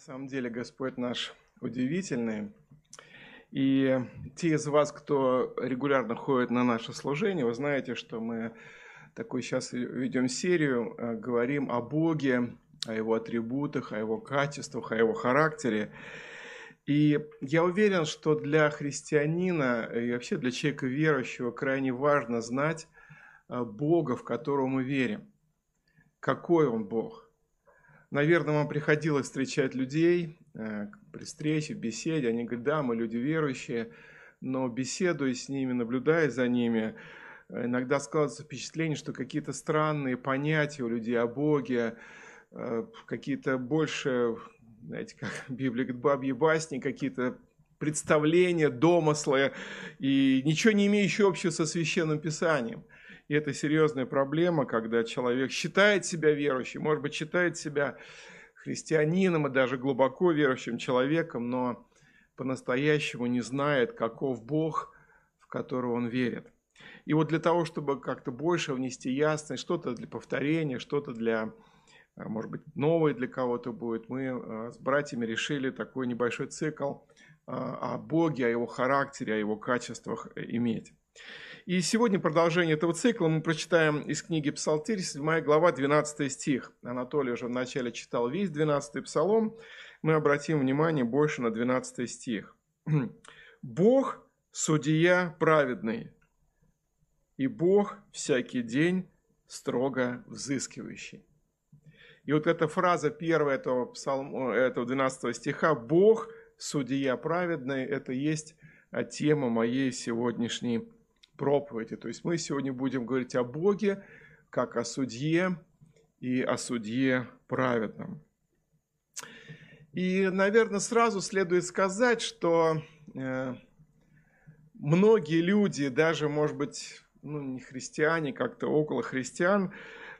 самом деле Господь наш удивительный. И те из вас, кто регулярно ходит на наше служение, вы знаете, что мы такой сейчас ведем серию, э, говорим о Боге, о Его атрибутах, о Его качествах, о Его характере. И я уверен, что для христианина и вообще для человека верующего крайне важно знать э, Бога, в которого мы верим. Какой Он Бог – Наверное, вам приходилось встречать людей э, при встрече, беседе. Они говорят, да, мы люди верующие, но беседуя с ними, наблюдая за ними, иногда складывается впечатление, что какие-то странные понятия у людей о Боге, э, какие-то больше, знаете, как Библия говорит, бабьи басни, какие-то представления, домыслы, и ничего не имеющие общего со Священным Писанием. И это серьезная проблема, когда человек считает себя верующим, может быть, считает себя христианином и даже глубоко верующим человеком, но по-настоящему не знает, каков Бог, в которого он верит. И вот для того, чтобы как-то больше внести ясность, что-то для повторения, что-то для, а, может быть, новое для кого-то будет, мы а, с братьями решили такой небольшой цикл а, о Боге, о его характере, о его качествах э, иметь. И сегодня продолжение этого цикла мы прочитаем из книги Псалтирь, 7 глава, 12 стих. Анатолий уже вначале читал весь 12 псалом. Мы обратим внимание больше на 12 стих. «Бог – судья праведный, и Бог всякий день строго взыскивающий». И вот эта фраза первая этого, псалма, этого 12 стиха «Бог – судья праведный» – это есть тема моей сегодняшней проповеди. То есть мы сегодня будем говорить о Боге, как о судье и о судье праведном. И, наверное, сразу следует сказать, что э, многие люди, даже, может быть, ну, не христиане, как-то около христиан,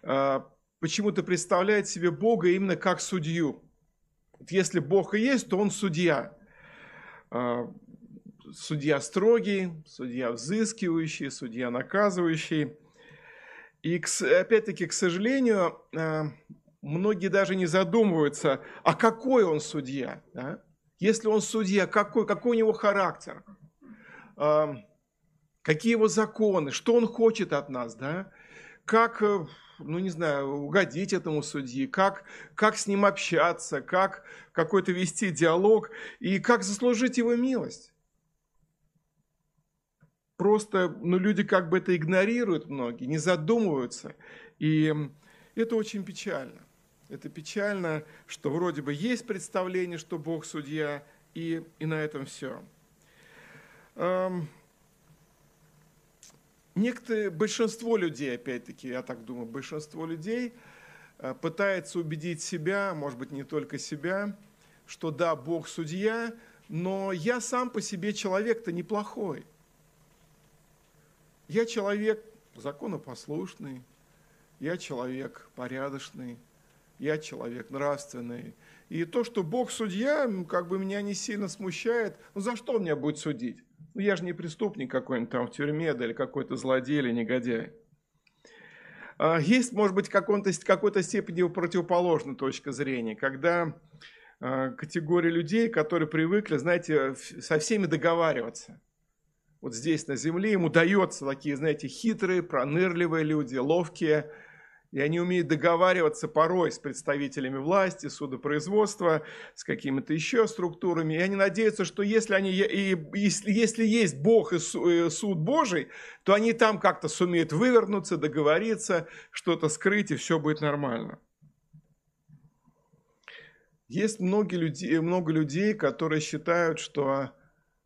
э, почему-то представляют себе Бога именно как судью. Если Бог и есть, то Он судья. Судья строгий, судья взыскивающий, судья наказывающий. И опять-таки, к сожалению, э, многие даже не задумываются, а какой он судья? Да? Если он судья, какой, какой у него характер? Э, какие его законы? Что он хочет от нас? Да? Как, э, ну не знаю, угодить этому судьи? Как, как с ним общаться? Как какой-то вести диалог? И как заслужить его милость? Просто, ну, люди как бы это игнорируют многие, не задумываются. И это очень печально. Это печально, что вроде бы есть представление, что Бог судья, и, и на этом все. Эм, некоторые, большинство людей, опять-таки, я так думаю, большинство людей э, пытается убедить себя, может быть, не только себя, что да, Бог судья, но я сам по себе человек-то неплохой. Я человек законопослушный, я человек порядочный, я человек нравственный. И то, что Бог судья, как бы меня не сильно смущает. Ну, за что меня будет судить? Ну, я же не преступник какой-нибудь там в тюрьме, да или какой-то злодей или негодяй. А, есть, может быть, какой-то степени противоположная точка зрения, когда а, категория людей, которые привыкли, знаете, со всеми договариваться – вот здесь на земле, ему дается такие, знаете, хитрые, пронырливые люди, ловкие, и они умеют договариваться порой с представителями власти, судопроизводства, с какими-то еще структурами. И они надеются, что если, они, и, если, если есть Бог и суд Божий, то они там как-то сумеют вывернуться, договориться, что-то скрыть, и все будет нормально. Есть много людей, много людей, которые считают, что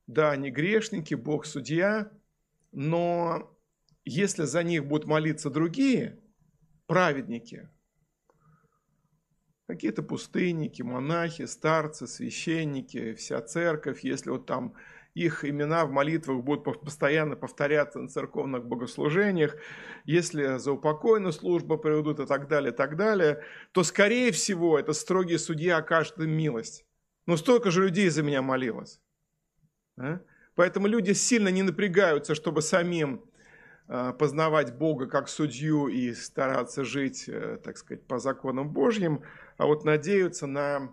да, они грешники, Бог судья, но если за них будут молиться другие праведники, какие-то пустынники, монахи, старцы, священники, вся церковь, если вот там их имена в молитвах будут постоянно повторяться на церковных богослужениях, если за упокойную службу приведут и так далее, и так далее, то, скорее всего, это строгий судья окажет им милость. Но столько же людей за меня молилось. А? Поэтому люди сильно не напрягаются, чтобы самим а, познавать Бога как судью и стараться жить, э, так сказать, по законам Божьим, а вот надеются на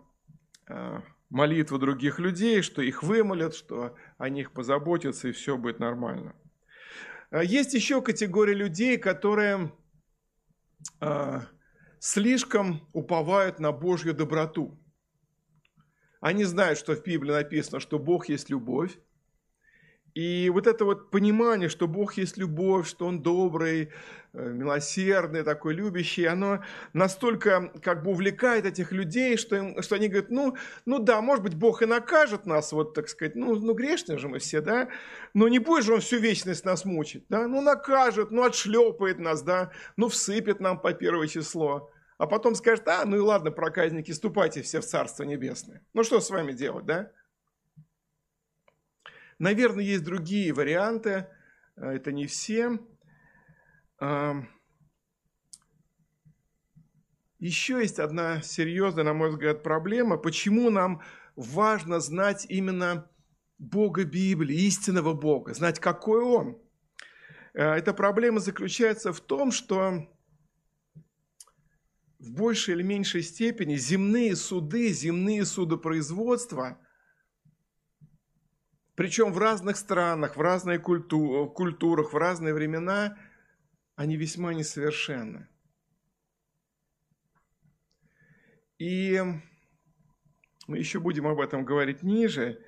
а, молитву других людей, что их вымолят, что о них позаботятся, и все будет нормально. Есть еще категория людей, которые слишком уповают на Божью доброту. Они знают, что в Библии написано, что Бог есть любовь, и вот это вот понимание, что Бог есть любовь, что Он добрый, э, милосердный, такой любящий, оно настолько как бы увлекает этих людей, что, им, что они говорят, ну, ну да, может быть, Бог и накажет нас, вот так сказать, ну, ну грешные же мы все, да, но не будет же Он всю вечность нас мучить, да, ну накажет, ну отшлепает нас, да, ну всыпет нам по первое число, а потом скажет, а, ну и ладно, проказники, ступайте все в Царство Небесное. Ну что с вами делать, да? Наверное, есть другие варианты, э, это не все. Еще есть одна серьезная, на мой взгляд, проблема. Почему нам важно знать именно Бога Библии, истинного Бога, знать, какой Он? Э, эта проблема заключается в том, что в большей или меньшей степени земные суды, земные судопроизводства – причем в разных странах, в разных культу, культурах, в разные времена, они весьма несовершенны. И мы еще будем об этом говорить ниже.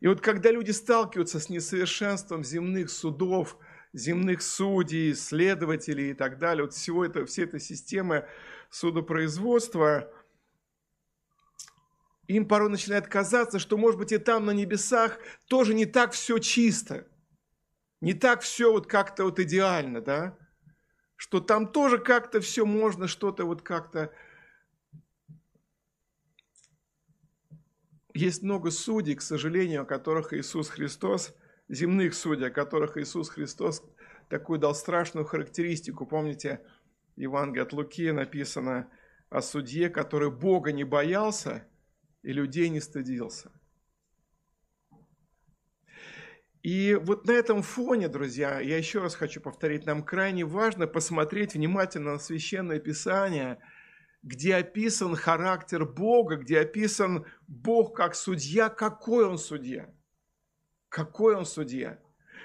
И вот когда люди сталкиваются с несовершенством земных судов, земных судей, следователей и так далее, вот всего это, все этой системы судопроизводства – им порой начинает казаться, что, может быть, и там на небесах тоже не так все чисто, не так все вот как-то вот идеально, да, что там тоже как-то все можно, что-то вот как-то... Есть много судей, к сожалению, о которых Иисус Христос, земных судей, о которых Иисус Христос такую дал страшную характеристику. Помните, Евангелие от Луки написано о судье, который Бога не боялся – и людей не стыдился. И вот на этом фоне, друзья, я еще раз хочу повторить, нам крайне важно посмотреть внимательно на Священное Писание, где описан характер Бога, где описан Бог как судья, какой Он судья, какой Он судья,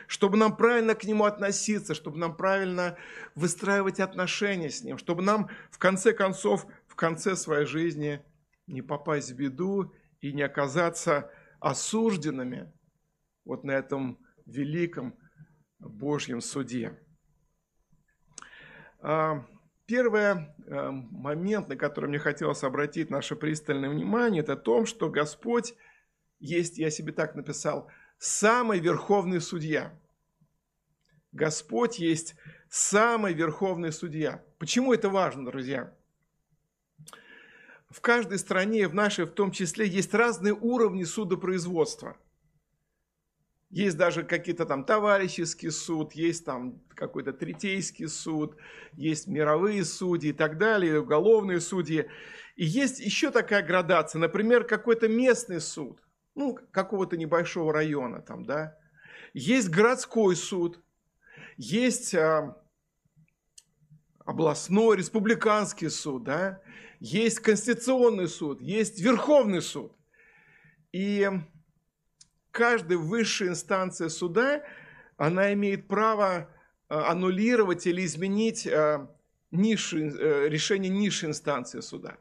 чтобы нам правильно к Нему относиться, чтобы нам правильно выстраивать отношения с Ним, чтобы нам в конце концов, в конце своей жизни – не попасть в беду и не оказаться осужденными вот на этом великом Божьем суде. А, первый э, момент, на который мне хотелось обратить наше пристальное внимание, это о том, что Господь есть, я себе так написал, самый верховный судья. Господь есть самый верховный судья. Почему это важно, друзья? в каждой стране, в нашей в том числе, есть разные уровни судопроизводства. Есть даже какие-то там товарищеский суд, есть там какой-то третейский суд, есть мировые судьи и так далее, уголовные судьи. И есть еще такая градация, например, какой-то местный суд, ну, какого-то небольшого района там, да. Есть городской суд, есть а, областной, республиканский суд, да, есть Конституционный суд, есть Верховный суд. И каждая высшая инстанция суда, она имеет право э, аннулировать или изменить э, низшие, э, решение низшей инстанции суда.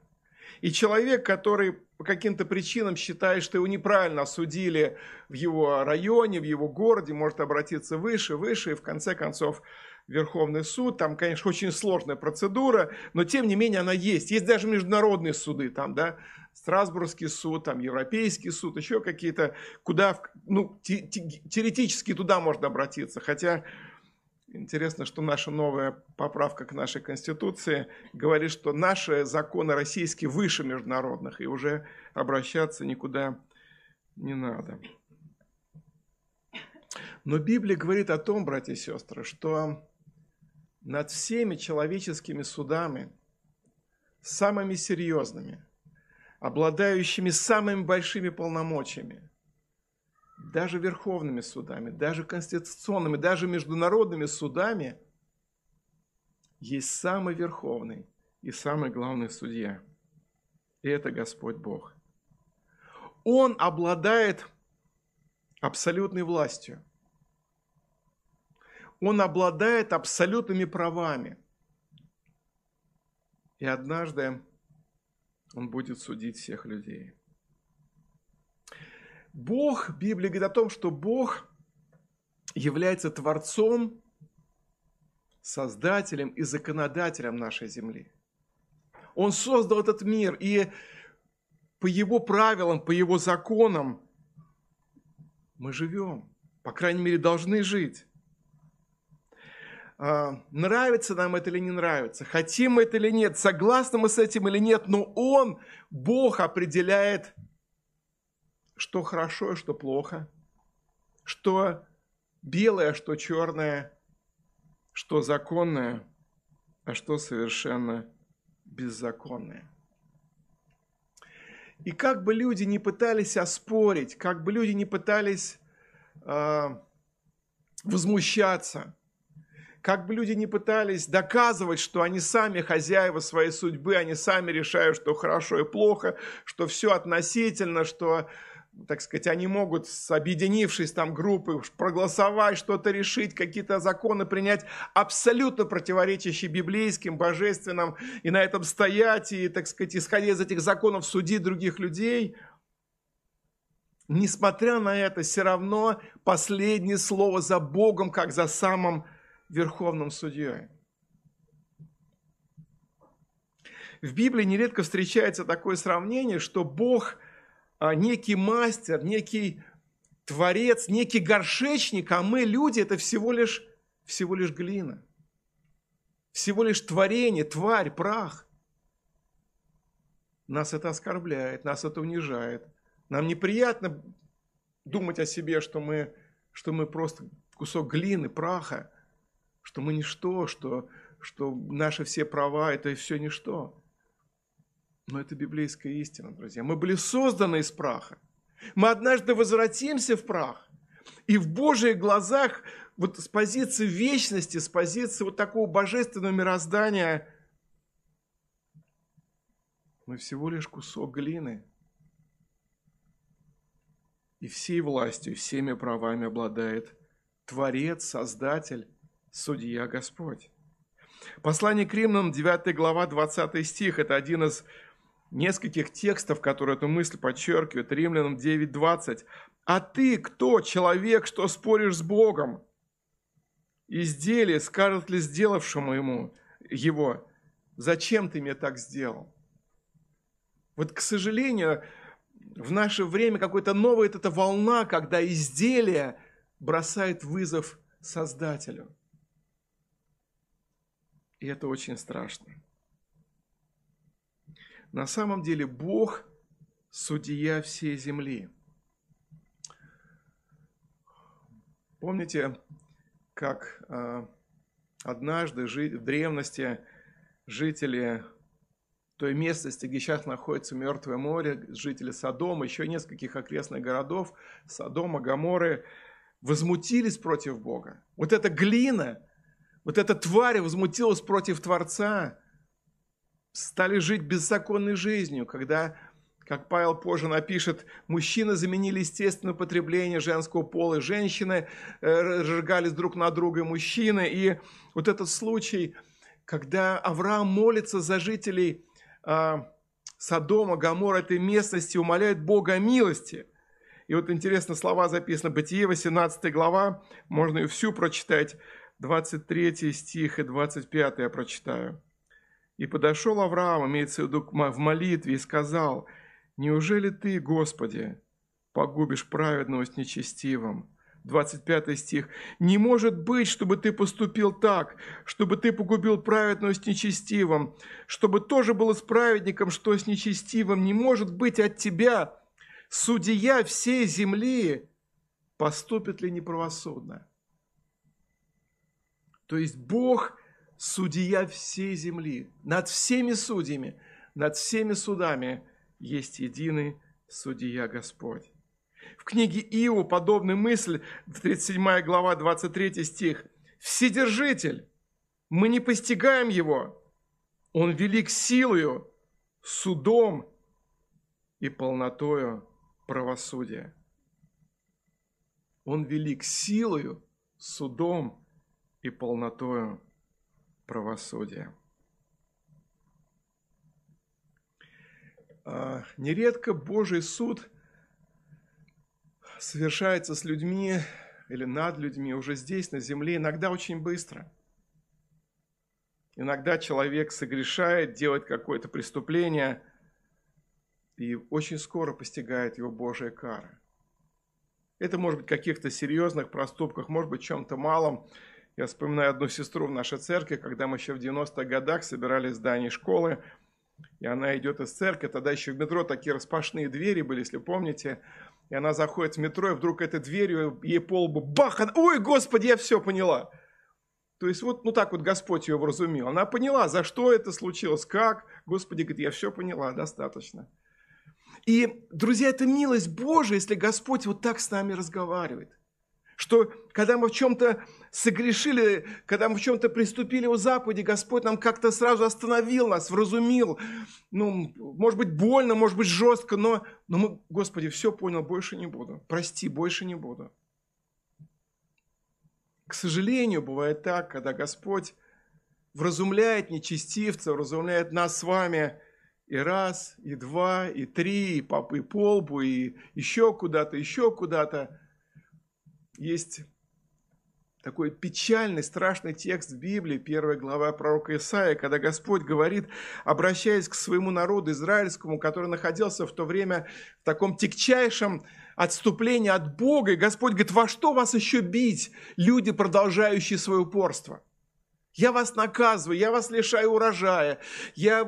И человек, который по каким-то причинам считает, что его неправильно осудили в его районе, в его городе, может обратиться выше, выше, и в конце концов Верховный суд. Там, конечно, очень сложная процедура, но тем не менее она есть. Есть даже международные суды, там, да, Страсбургский суд, там, Европейский суд, еще какие-то, куда, ну, те, те, теоретически туда можно обратиться. Хотя Интересно, что наша новая поправка к нашей Конституции говорит, что наши законы российские выше международных, и уже обращаться никуда не надо. Но Библия говорит о том, братья и сестры, что над всеми человеческими судами, самыми серьезными, обладающими самыми большими полномочиями, даже верховными судами, даже конституционными, даже международными судами, есть самый верховный и самый главный судья. И это Господь Бог. Он обладает абсолютной властью. Он обладает абсолютными правами. И однажды он будет судить всех людей. Бог, Библия говорит о том, что Бог является Творцом, Создателем и Законодателем нашей земли. Он создал этот мир, и по Его правилам, по Его законам мы живем. По крайней мере, должны жить. А, нравится нам это или не нравится, хотим мы это или нет, согласны мы с этим или нет, но Он, Бог, определяет, что хорошо и что плохо, что белое, что черное, что законное, а что совершенно беззаконное. И как бы люди не пытались оспорить, как бы люди не пытались э, возмущаться, как бы люди не пытались доказывать, что они сами хозяева своей судьбы, они сами решают, что хорошо и плохо, что все относительно, что так сказать, они могут, объединившись там группы, проголосовать, что-то решить, какие-то законы принять, абсолютно противоречащие библейским, божественным, и на этом стоять, и, так сказать, исходя из этих законов, судить других людей. Несмотря на это, все равно последнее слово за Богом, как за самым верховным судьей. В Библии нередко встречается такое сравнение, что Бог – некий мастер, некий творец, некий горшечник, а мы, люди, это всего лишь, всего лишь глина. Всего лишь творение, тварь, прах. Нас это оскорбляет, нас это унижает. Нам неприятно думать о себе, что мы, что мы просто кусок глины, праха, что мы ничто, что, что наши все права – это все ничто. Но это библейская истина, друзья. Мы были созданы из праха. Мы однажды возвратимся в прах. И в Божьих глазах, вот с позиции вечности, с позиции вот такого божественного мироздания, мы всего лишь кусок глины. И всей властью, всеми правами обладает Творец, Создатель, Судья Господь. Послание к Римлянам, 9 глава, 20 стих, это один из нескольких текстов, которые эту мысль подчеркивают. Римлянам 9.20. «А ты кто, человек, что споришь с Богом? Изделие скажет ли сделавшему ему его, зачем ты мне так сделал?» Вот, к сожалению, в наше время какой-то новая эта волна, когда изделие бросает вызов Создателю. И это очень страшно. На самом деле Бог – судья всей земли. Помните, как э, однажды в древности жители той местности, где сейчас находится Мертвое море, жители Содома, еще нескольких окрестных городов, Содома, Гаморы, возмутились против Бога. Вот эта глина, вот эта тварь возмутилась против Творца – стали жить беззаконной жизнью, когда, как Павел позже напишет, мужчины заменили естественное потребление женского пола, женщины э, разжигались друг на друга, мужчины. И вот этот случай, когда Авраам молится за жителей а, Содома, Гамора, этой местности, умоляет Бога о милости. И вот интересно, слова записаны, Бытие, 18 глава, можно ее всю прочитать, 23 стих и 25 я прочитаю. И подошел Авраам, имеется в виду в молитве, и сказал, «Неужели ты, Господи, погубишь праведного с нечестивым?» 25 стих. «Не может быть, чтобы ты поступил так, чтобы ты погубил праведного с нечестивым, чтобы тоже было с праведником, что с нечестивым. Не может быть от тебя, судья всей земли, поступит ли неправосудно?» То есть Бог – судья всей земли. Над всеми судьями, над всеми судами есть единый судья Господь. В книге Иу подобная мысль, 37 глава, 23 стих. «Вседержитель, мы не постигаем его, он велик силою, судом и полнотою правосудия. Он велик силою, судом и полнотою правосудия. А, нередко Божий суд совершается с людьми или над людьми уже здесь, на земле, иногда очень быстро. Иногда человек согрешает, делает какое-то преступление, и очень скоро постигает его Божья кара. Это может быть каких-то серьезных проступках, может быть чем-то малом. Я вспоминаю одну сестру в нашей церкви, когда мы еще в 90-х годах собирались в здании школы, и она идет из церкви, тогда еще в метро такие распашные двери были, если помните, и она заходит в метро, и вдруг этой дверью ей по лбу бах, она, ой, Господи, я все поняла. То есть вот, ну так вот Господь ее вразумил. Она поняла, за что это случилось, как. Господи говорит, я все поняла, достаточно. И, друзья, это милость Божия, если Господь вот так с нами разговаривает. Что когда мы в чем-то согрешили, когда мы в чем-то приступили у заповеди, Господь нам как-то сразу остановил нас, вразумил. Ну, может быть, больно, может быть, жестко, но, но мы, Господи, все понял, больше не буду. Прости, больше не буду. К сожалению, бывает так, когда Господь вразумляет нечестивца, вразумляет нас с вами – и раз, и два, и три, и по, и полбу, и еще куда-то, еще куда-то. Есть такой печальный, страшный текст в Библии, первая глава пророка Исаия, когда Господь говорит, обращаясь к своему народу израильскому, который находился в то время в таком тягчайшем отступлении от Бога, и Господь говорит, во что вас еще бить, люди, продолжающие свое упорство? Я вас наказываю, я вас лишаю урожая, я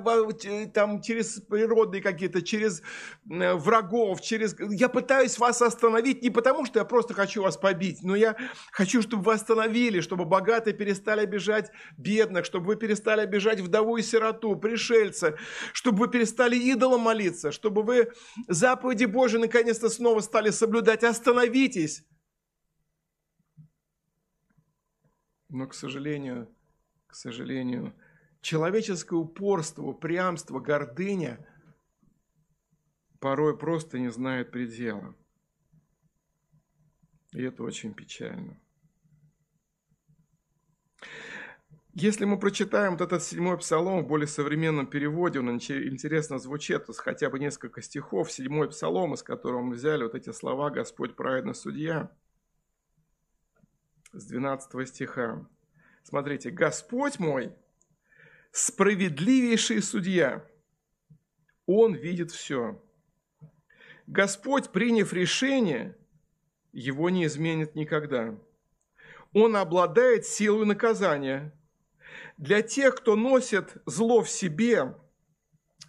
там через природные какие-то, через врагов, через... Я пытаюсь вас остановить не потому, что я просто хочу вас побить, но я хочу, чтобы вы остановили, чтобы богатые перестали обижать бедных, чтобы вы перестали обижать вдову и сироту, пришельца, чтобы вы перестали идолом молиться, чтобы вы заповеди Божьи наконец-то снова стали соблюдать. Остановитесь! Но, к сожалению, к сожалению. Человеческое упорство, упрямство, гордыня порой просто не знает предела. И это очень печально. Если мы прочитаем вот этот седьмой псалом в более современном переводе, он интересно звучит, то есть хотя бы несколько стихов, седьмой псалом, из которого мы взяли вот эти слова «Господь праведный судья», с 12 стиха. Смотрите, Господь мой, справедливейший судья, Он видит все. Господь, приняв решение, его не изменит никогда. Он обладает силой наказания. Для тех, кто носит зло в себе,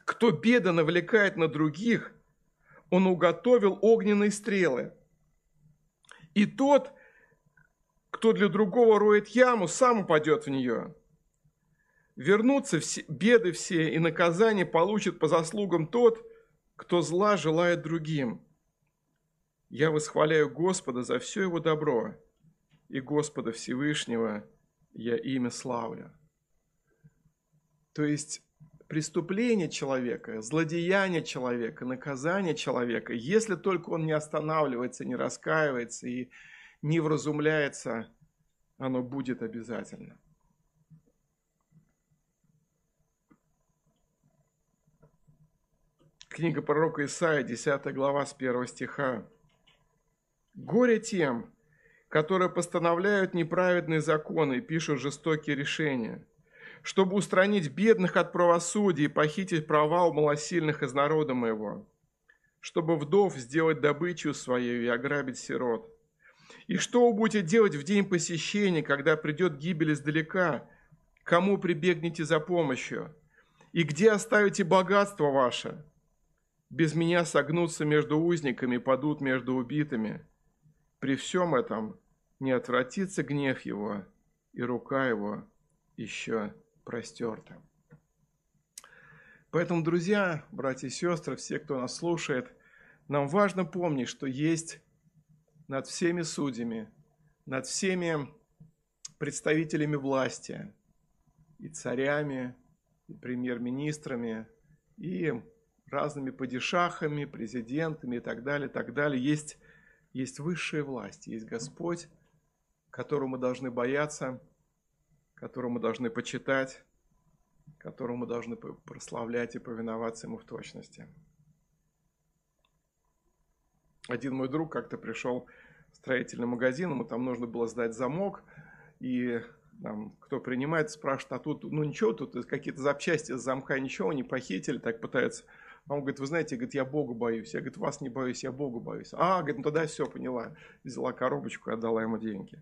кто беда навлекает на других, он уготовил огненные стрелы. И тот, кто для другого роет яму, сам упадет в нее. Вернутся все, беды все, и наказание получит по заслугам тот, кто зла желает другим. Я восхваляю Господа за все его добро, и Господа Всевышнего я имя славлю. То есть преступление человека, злодеяние человека, наказание человека, если только он не останавливается, не раскаивается и не вразумляется, оно будет обязательно. Книга пророка Исаия, 10 глава, с 1 стиха. «Горе тем, которые постановляют неправедные законы и пишут жестокие решения, чтобы устранить бедных от правосудия и похитить права у малосильных из народа моего, чтобы вдов сделать добычу свою и ограбить сирот» И что вы будете делать в день посещения, когда придет гибель издалека? Кому прибегнете за помощью? И где оставите богатство ваше? Без меня согнутся между узниками, падут между убитыми. При всем этом не отвратится гнев его, и рука его еще простерта. Поэтому, друзья, братья и сестры, все, кто нас слушает, нам важно помнить, что есть над всеми судьями, над всеми представителями власти, и царями, и премьер-министрами, и разными падишахами, президентами и так далее, так далее. Есть, есть высшая власть, есть Господь, которого мы должны бояться, которого мы должны почитать, которого мы должны прославлять и повиноваться Ему в точности. Один мой друг как-то пришел строительный магазин, ему там нужно было сдать замок, и там, кто принимает, спрашивает, а тут, ну ничего, тут какие-то запчасти с замка, ничего не похитили, так пытаются. А он говорит, вы знаете, говорит, я Бога боюсь. Я, говорит, вас не боюсь, я Бога боюсь. А, говорит, ну тогда все, поняла. Взяла коробочку и отдала ему деньги.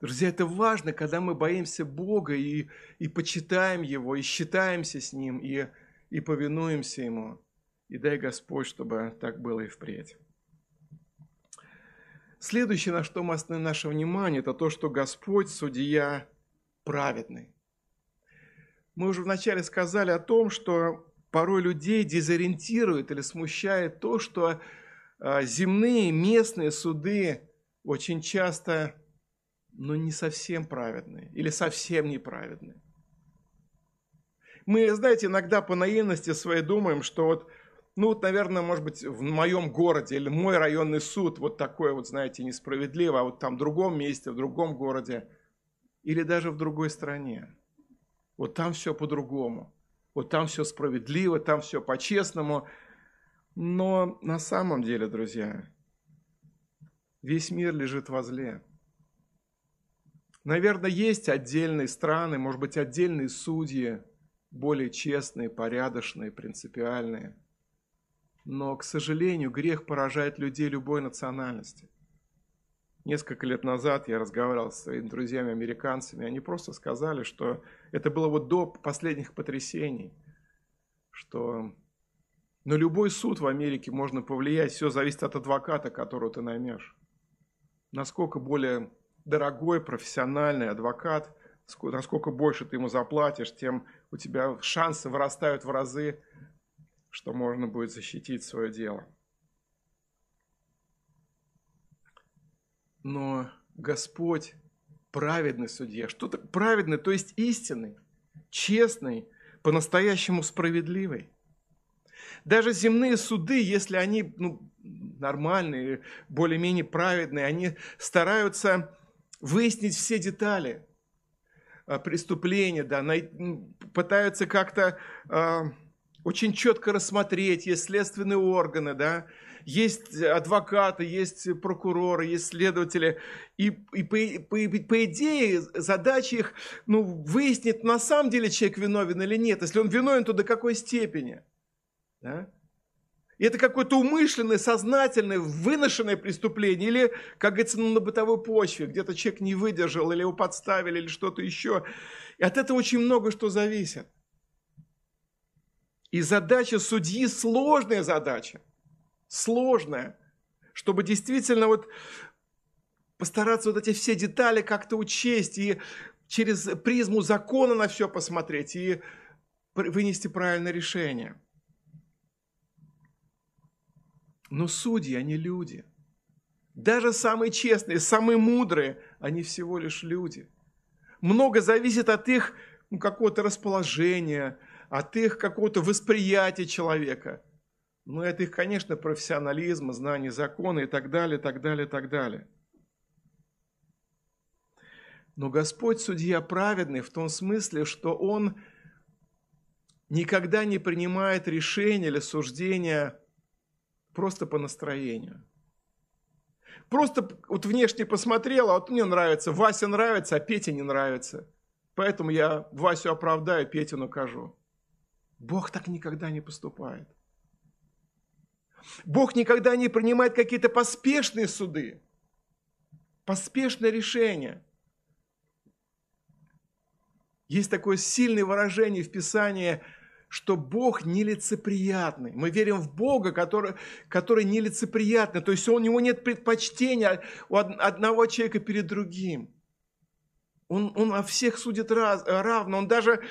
Друзья, это важно, когда мы боимся Бога и, и почитаем Его, и считаемся с Ним, и, и повинуемся Ему. И дай Господь, чтобы так было и впредь. Следующее, на что мы остановим наше внимание, это то, что Господь судья праведный. Мы уже вначале сказали о том, что порой людей дезориентирует или смущает то, что а, земные местные суды очень часто, но не совсем праведные или совсем неправедные. Мы, знаете, иногда по наивности своей думаем, что вот ну вот, наверное, может быть, в моем городе или мой районный суд вот такой вот, знаете, несправедливо, а вот там в другом месте, в другом городе или даже в другой стране. Вот там все по-другому. Вот там все справедливо, там все по-честному. Но на самом деле, друзья, весь мир лежит возле. Наверное, есть отдельные страны, может быть, отдельные судьи, более честные, порядочные, принципиальные – но, к сожалению, грех поражает людей любой национальности. Несколько лет назад я разговаривал с своими друзьями-американцами, они просто сказали, что это было вот до последних потрясений, что на любой суд в Америке можно повлиять, все зависит от адвоката, которого ты наймешь. Насколько более дорогой, профессиональный адвокат, насколько больше ты ему заплатишь, тем у тебя шансы вырастают в разы что можно будет защитить свое дело. Но Господь праведный судья. Что то праведный? То есть истинный, честный, по-настоящему справедливый. Даже земные суды, если они ну, нормальные, более-менее праведные, они стараются выяснить все детали а, преступления, да, пытаются как-то а, очень четко рассмотреть, есть следственные органы, да, есть адвокаты, есть прокуроры, есть следователи. И, и по, по, по идее задача их ну, выяснить, на самом деле человек виновен или нет. Если он виновен, то до какой степени. Да? И это какое-то умышленное, сознательное, выношенное преступление. Или, как говорится, ну, на бытовой почве. Где-то человек не выдержал, или его подставили, или что-то еще. И от этого очень много что зависит. И задача судьи сложная задача. Сложная. Чтобы действительно вот постараться вот эти все детали как-то учесть и через призму закона на все посмотреть и вынести правильное решение. Но судьи, они люди. Даже самые честные, самые мудрые, они всего лишь люди. Много зависит от их ну, какого-то расположения, от их какого-то восприятия человека. Ну, это их, конечно, профессионализм, знание закона и так далее, так далее, так далее. Но Господь судья праведный в том смысле, что Он никогда не принимает решения или суждения просто по настроению. Просто вот внешне посмотрел, а вот мне нравится, Вася нравится, а Петя не нравится. Поэтому я Васю оправдаю, Петю накажу. Бог так никогда не поступает. Бог никогда не принимает какие-то поспешные суды, поспешные решения. Есть такое сильное выражение в Писании, что Бог нелицеприятный. Мы верим в Бога, который, который нелицеприятный. То есть у него нет предпочтения у одного человека перед другим. Он, он о всех судит раз, равно. Он даже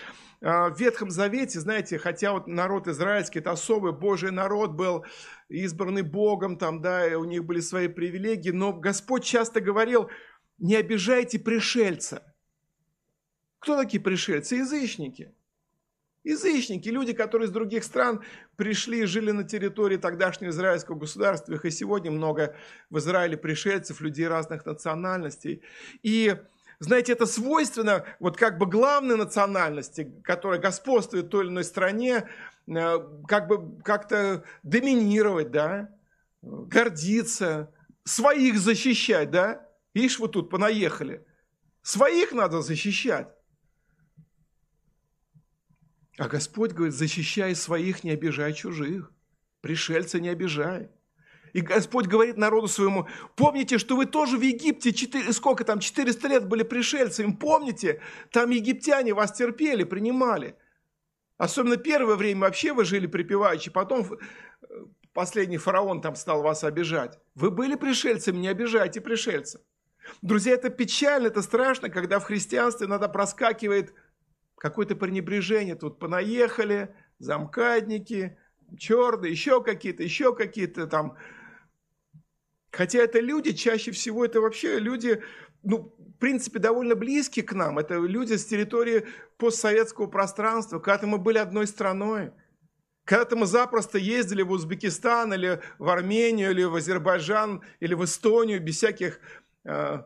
а, в Ветхом Завете, знаете, хотя вот народ израильский, это особый Божий народ был, избранный Богом, там, да, и у них были свои привилегии, но Господь часто говорил, не обижайте пришельца. Кто такие пришельцы? Язычники. Язычники, люди, которые из других стран пришли и жили на территории тогдашнего израильского государства. Их и сегодня много в Израиле пришельцев, людей разных национальностей. И знаете, это свойственно вот как бы главной национальности, которая господствует в той или иной стране, э, как бы как-то доминировать, да, гордиться, своих защищать, да. Ишь, вы тут понаехали. Своих надо защищать. А Господь говорит, защищай своих, не обижай чужих. Пришельца не обижай. И Господь говорит народу своему, помните, что вы тоже в Египте, 4, сколько там, 400 лет были пришельцами, помните, там египтяне вас терпели, принимали. Особенно первое время вообще вы жили припеваючи, потом э, последний фараон там стал вас обижать. Вы были пришельцами, не обижайте пришельцев. Друзья, это печально, это страшно, когда в христианстве надо проскакивает какое-то пренебрежение. Тут понаехали, замкадники, черные, еще какие-то, еще какие-то там. Хотя это люди, чаще всего это вообще люди, ну, в принципе, довольно близкие к нам. Это люди с территории постсоветского пространства. Когда-то мы были одной страной. Когда-то мы запросто ездили в Узбекистан или в Армению, или в Азербайджан, или в Эстонию без всяких э,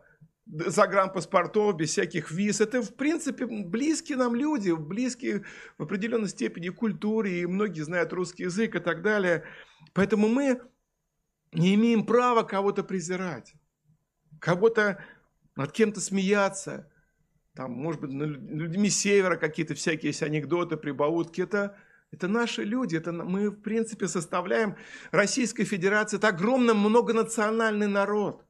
загранпаспортов, без всяких виз. Это, в принципе, близкие нам люди, близкие в определенной степени культуре, и многие знают русский язык и так далее. Поэтому мы не имеем права кого-то презирать, кого-то над кем-то смеяться. Там, может быть, людьми севера какие-то всякие есть анекдоты, прибаутки. Это, это наши люди, это мы, в принципе, составляем Российской Федерации. Это огромный многонациональный народ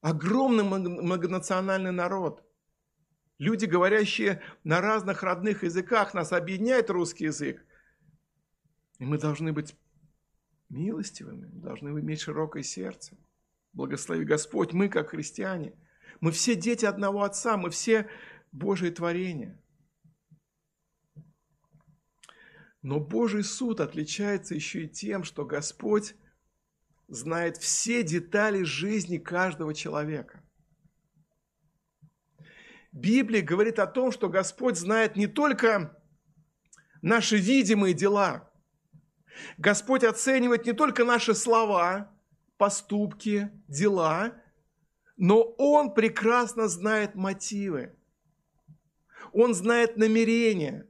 огромный многонациональный народ. Люди, говорящие на разных родных языках, нас объединяет русский язык. И мы должны быть милостивыми, должны иметь широкое сердце. Благослови Господь, мы как христиане, мы все дети одного Отца, мы все Божие творения. Но Божий суд отличается еще и тем, что Господь знает все детали жизни каждого человека. Библия говорит о том, что Господь знает не только наши видимые дела. Господь оценивает не только наши слова, поступки, дела, но Он прекрасно знает мотивы. Он знает намерения.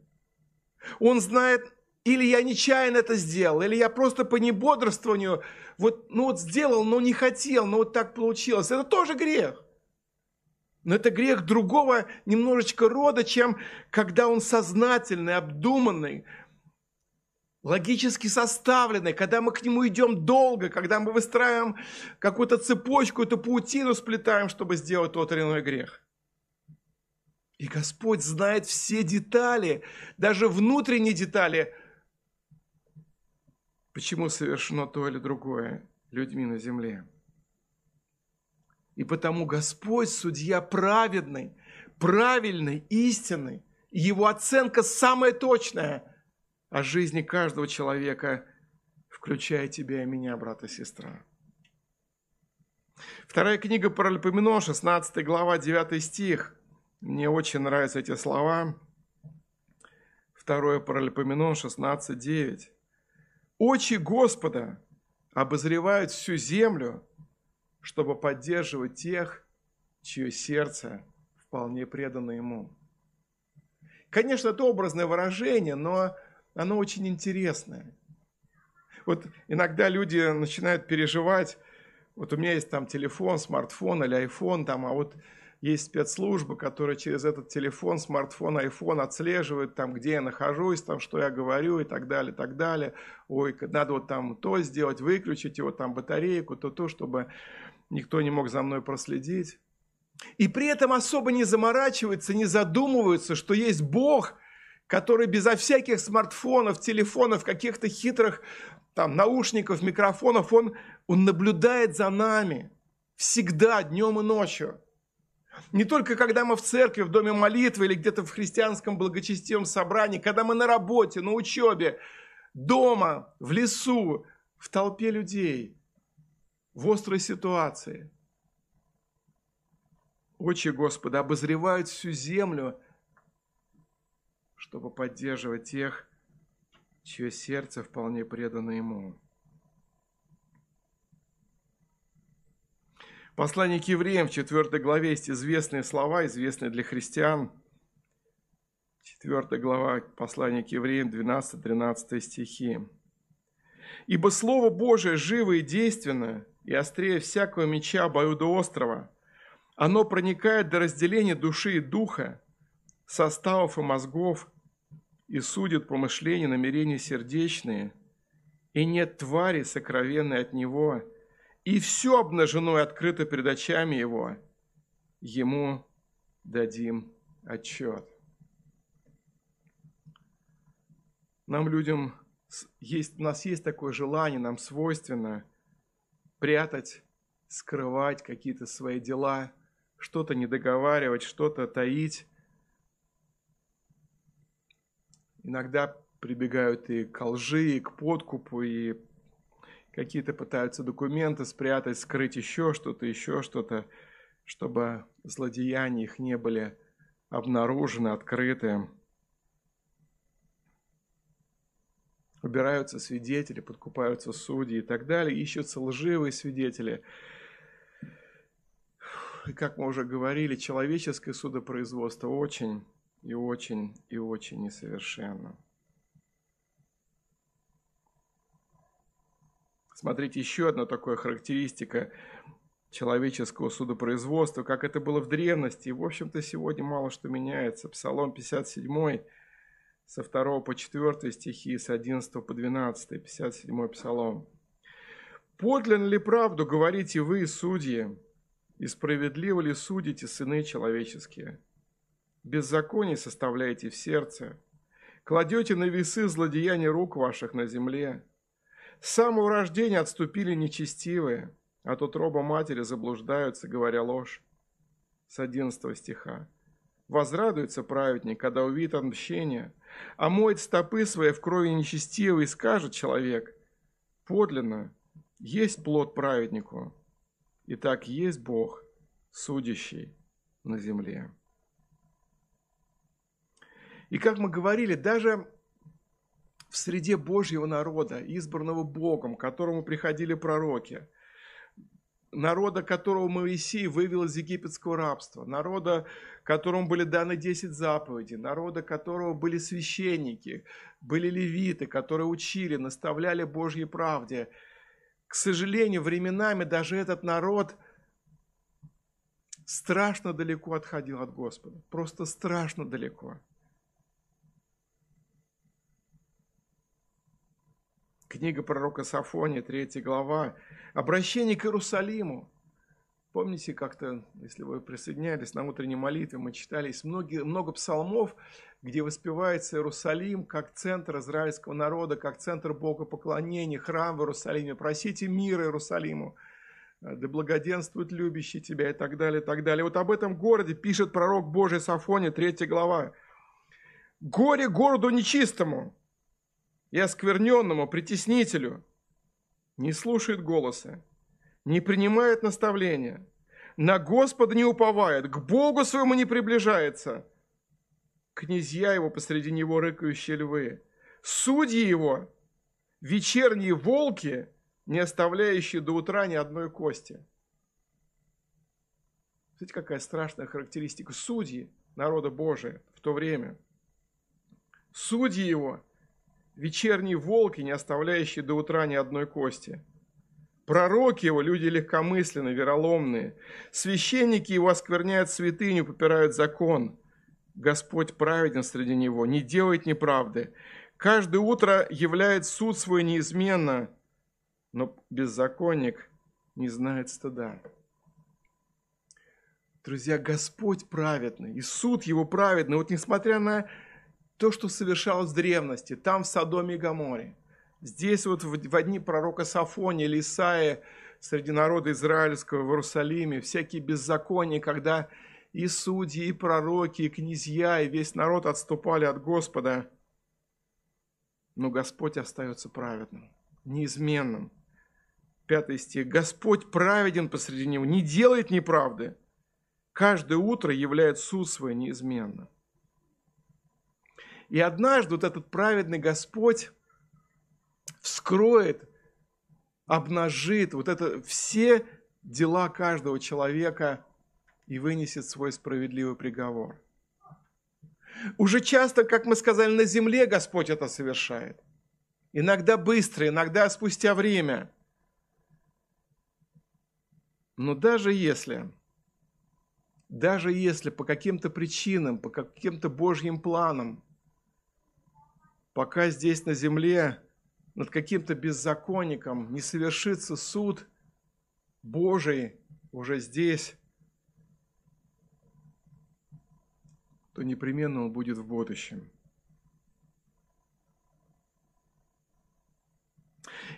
Он знает, или я нечаянно это сделал, или я просто по небодрствованию вот, ну вот сделал, но не хотел, но вот так получилось. Это тоже грех. Но это грех другого немножечко рода, чем когда он сознательный, обдуманный, логически составленный, когда мы к нему идем долго, когда мы выстраиваем какую-то цепочку, эту паутину сплетаем, чтобы сделать тот или иной грех. И Господь знает все детали, даже внутренние детали – почему совершено то или другое людьми на земле. И потому Господь, судья праведный, правильный, истинный, его оценка самая точная о жизни каждого человека, включая тебя и меня, брат и сестра. Вторая книга Паралипоменон, 16 глава, 9 стих. Мне очень нравятся эти слова. Второе Паралипоменон, 16, 9. Очи Господа обозревают всю землю, чтобы поддерживать тех, чье сердце вполне предано Ему. Конечно, это образное выражение, но оно очень интересное. Вот иногда люди начинают переживать, вот у меня есть там телефон, смартфон или iPhone, там, а вот есть спецслужбы, которые через этот телефон, смартфон, iPhone отслеживают, там, где я нахожусь, там, что я говорю и так далее, так далее. Ой, надо вот там то сделать, выключить его, там, батарейку, то, то, чтобы никто не мог за мной проследить. И при этом особо не заморачиваются, не задумываются, что есть Бог, который безо всяких смартфонов, телефонов, каких-то хитрых там, наушников, микрофонов, он, он наблюдает за нами всегда, днем и ночью. Не только когда мы в церкви, в доме молитвы или где-то в христианском благочестивом собрании, когда мы на работе, на учебе, дома, в лесу, в толпе людей, в острой ситуации. Очи Господа обозревают всю землю, чтобы поддерживать тех, чье сердце вполне предано Ему. Послание к евреям в 4 главе есть известные слова, известные для христиан. 4 глава послания к евреям, 12-13 стихи. «Ибо Слово Божие живо и действенно, и острее всякого меча обоюдоострого. Оно проникает до разделения души и духа, составов и мозгов, и судит помышления, намерения сердечные, и нет твари сокровенной от него, и все обнажено и открыто перед очами его, ему дадим отчет. Нам, людям, есть, у нас есть такое желание, нам свойственно прятать, скрывать какие-то свои дела, что-то не договаривать, что-то таить. Иногда прибегают и к лжи, и к подкупу, и какие-то пытаются документы спрятать, скрыть еще что-то, еще что-то, чтобы злодеяния их не были обнаружены, открыты. Убираются свидетели, подкупаются судьи и так далее, ищутся лживые свидетели. И как мы уже говорили, человеческое судопроизводство очень и очень и очень несовершенно. Смотрите, еще одна такая характеристика человеческого судопроизводства, как это было в древности. И, в общем-то, сегодня мало что меняется. Псалом 57, со 2 по 4 стихи, с 11 по 12, 57 Псалом. «Подлинно ли правду говорите вы, судьи, и справедливо ли судите сыны человеческие? Беззаконие составляете в сердце, кладете на весы злодеяния рук ваших на земле, с самого рождения отступили нечестивые, а тут роба матери заблуждаются, говоря ложь. С 11 стиха. Возрадуется праведник, когда увидит отмщение, а моет стопы свои в крови нечестивой, и скажет человек, подлинно, есть плод праведнику, и так есть Бог, судящий на земле. И как мы говорили, даже в среде Божьего народа, избранного Богом, к которому приходили пророки, народа, которого Моисей вывел из египетского рабства, народа, которому были даны 10 заповедей, народа, которого были священники, были левиты, которые учили, наставляли Божьей правде. К сожалению, временами даже этот народ страшно далеко отходил от Господа, просто страшно далеко. Книга пророка Сафония, 3 глава. Обращение к Иерусалиму. Помните, как-то, если вы присоединялись на утренней молитве, мы читали, есть многие, много псалмов, где воспевается Иерусалим как центр израильского народа, как центр богопоклонения, храм в Иерусалиме. Просите мира Иерусалиму, да благоденствует любящий тебя и так далее, и так далее. Вот об этом городе пишет пророк Божий Сафония, 3 глава. «Горе городу нечистому, и оскверненному притеснителю не слушает голоса, не принимает наставления, на Господа не уповает, к Богу своему не приближается. Князья его посреди него рыкающие львы, судьи его, вечерние волки, не оставляющие до утра ни одной кости. Смотрите, какая страшная характеристика. Судьи народа Божия в то время. Судьи его – вечерние волки, не оставляющие до утра ни одной кости. Пророки его – люди легкомысленные, вероломные. Священники его оскверняют святыню, попирают закон. Господь праведен среди него, не делает неправды. Каждое утро являет суд свой неизменно, но беззаконник не знает стыда. Друзья, Господь праведный, и суд его праведный. Вот несмотря на то, что совершалось в древности, там в Содоме и Гаморе. Здесь вот в одни пророка Сафония или Исаия среди народа израильского в Иерусалиме, всякие беззакония, когда и судьи, и пророки, и князья, и весь народ отступали от Господа. Но Господь остается праведным, неизменным. Пятый стих. Господь праведен посреди него, не делает неправды. Каждое утро являет суд свой неизменно. И однажды вот этот праведный Господь вскроет, обнажит вот это все дела каждого человека и вынесет свой справедливый приговор. Уже часто, как мы сказали, на земле Господь это совершает. Иногда быстро, иногда спустя время. Но даже если, даже если по каким-то причинам, по каким-то Божьим планам, пока здесь на земле над каким-то беззаконником не совершится суд Божий уже здесь, то непременно он будет в будущем.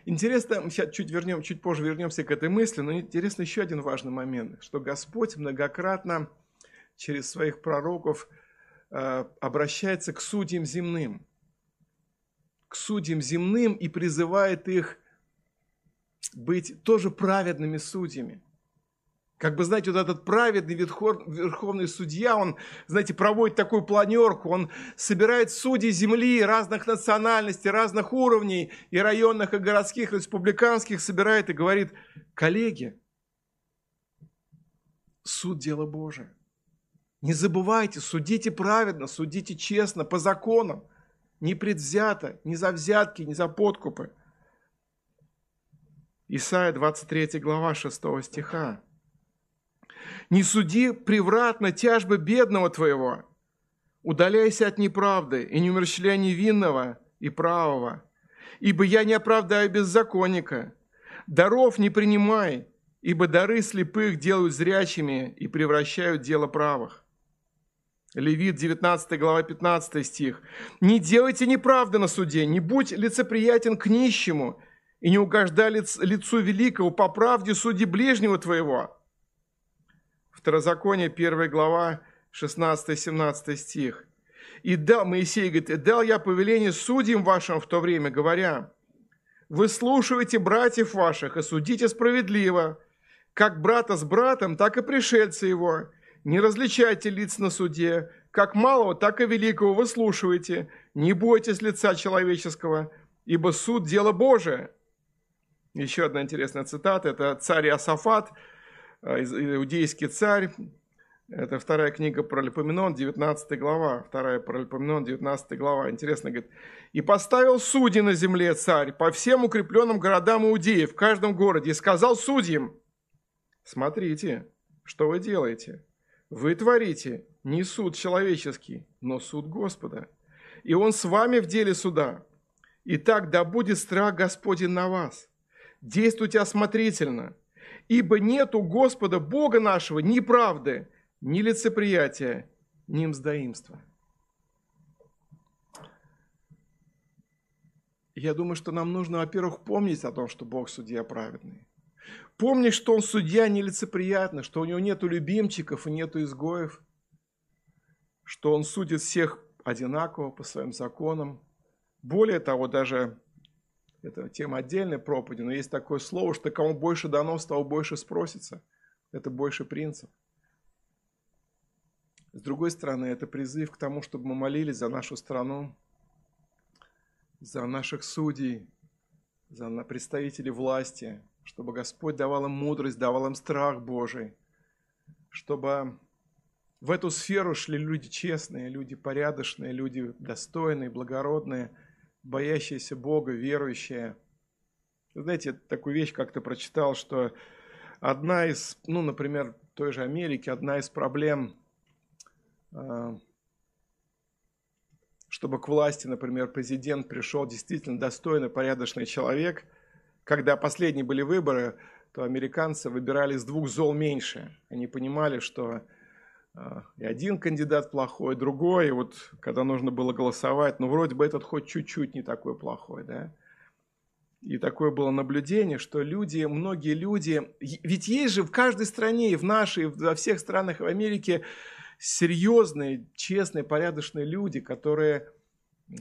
Интересно, мы сейчас чуть, вернем, чуть позже вернемся к этой мысли, но интересно еще один важный момент, что Господь многократно через своих пророков э, обращается к судьям земным, к судьям земным и призывает их быть тоже праведными судьями – как бы, знаете, вот этот праведный верховный судья, он, знаете, проводит такую планерку, он собирает судей земли разных национальностей, разных уровней, и районных, и городских, и республиканских, собирает и говорит, коллеги, суд – дело Божие. Не забывайте, судите праведно, судите честно, по законам, не предвзято, не за взятки, не за подкупы. Исайя 23 глава 6 стиха. Не суди превратно тяжбы бедного твоего. Удаляйся от неправды и не умерщвляй невинного и правого. Ибо я не оправдаю беззаконника. Даров не принимай, ибо дары слепых делают зрячими и превращают дело правых. Левит, 19 глава, 15 стих. «Не делайте неправды на суде, не будь лицеприятен к нищему, и не угождай лицу великого, по правде суди ближнего твоего, Второзаконие, 1 глава, 16-17 стих. «И дал, Моисей говорит, и дал я повеление судьям вашим в то время, говоря, выслушивайте братьев ваших и судите справедливо, как брата с братом, так и пришельца его. Не различайте лиц на суде, как малого, так и великого выслушивайте. Не бойтесь лица человеческого, ибо суд – дело Божие». Еще одна интересная цитата, это царь Асафат – а, иудейский царь. Это вторая книга про Липоменон, 19 глава. Вторая про Липоменон, 19 глава. Интересно, говорит. «И поставил судьи на земле царь по всем укрепленным городам Иудеи, в каждом городе, и сказал судьям, смотрите, что вы делаете. Вы творите не суд человеческий, но суд Господа. И Он с вами в деле суда. Итак, да будет страх Господень на вас. Действуйте осмотрительно, Ибо нет у Господа Бога нашего ни правды, ни лицеприятия, ни мздоимства. Я думаю, что нам нужно, во-первых, помнить о том, что Бог судья праведный. Помнить, что Он судья нелицеприятный, что у Него нету любимчиков и нету изгоев, что Он судит всех одинаково по своим законам. Более того, даже это тема отдельной проповеди, но есть такое слово, что кому больше дано, с того больше спросится. Это больше принцип. С другой стороны, это призыв к тому, чтобы мы молились за нашу страну, за наших судей, за представителей власти, чтобы Господь давал им мудрость, давал им страх Божий, чтобы в эту сферу шли люди честные, люди порядочные, люди достойные, благородные – боящиеся Бога, верующие. Знаете, такую вещь как-то прочитал, что одна из, ну, например, той же Америки, одна из проблем, а, чтобы к власти, например, президент пришел действительно достойный, порядочный человек, когда последние были выборы, то американцы выбирали из двух зол меньше. Они понимали, что а, и один кандидат плохой, другой, и вот когда нужно было голосовать, ну вроде бы этот хоть чуть-чуть не такой плохой, да. И такое было наблюдение, что люди, многие люди, ведь есть же в каждой стране, и в нашей, и во всех странах в Америке серьезные, честные, порядочные люди, которые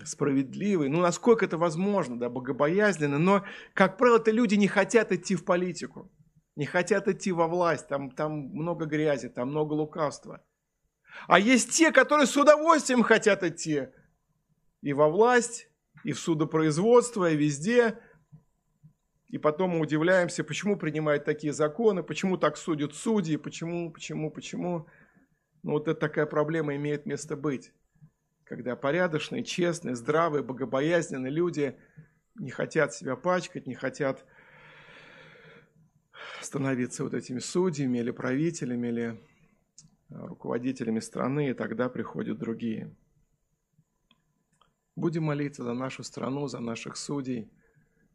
справедливые, ну насколько это возможно, да, богобоязненные, но, как правило, это люди не хотят идти в политику не хотят идти во власть, там, там много грязи, там много лукавства. А есть те, которые с удовольствием хотят идти и во власть, и в судопроизводство, и везде. И потом мы удивляемся, почему принимают такие законы, почему так судят судьи, почему, почему, почему. Но вот эта такая проблема имеет место быть. Когда порядочные, честные, здравые, богобоязненные люди не хотят себя пачкать, не хотят становиться вот этими судьями или правителями, или руководителями страны, и тогда приходят другие. Будем молиться за нашу страну, за наших судей,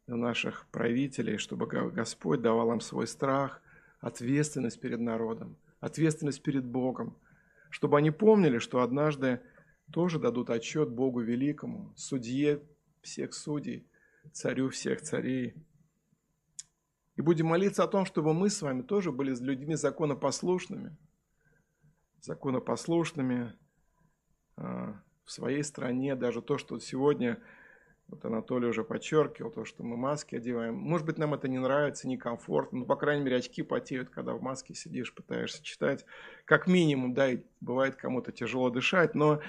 за наших правителей, чтобы Господь давал им свой страх, ответственность перед народом, ответственность перед Богом, чтобы они помнили, что однажды тоже дадут отчет Богу Великому, судье всех судей, царю всех царей. И будем молиться о том, чтобы мы с вами тоже были людьми законопослушными, законопослушными а, в своей стране. Даже то, что сегодня, вот Анатолий уже подчеркивал, то, что мы маски одеваем. Может быть, нам это не нравится, некомфортно, но, по крайней мере, очки потеют, когда в маске сидишь, пытаешься читать. Как минимум, да, и бывает кому-то тяжело дышать, но,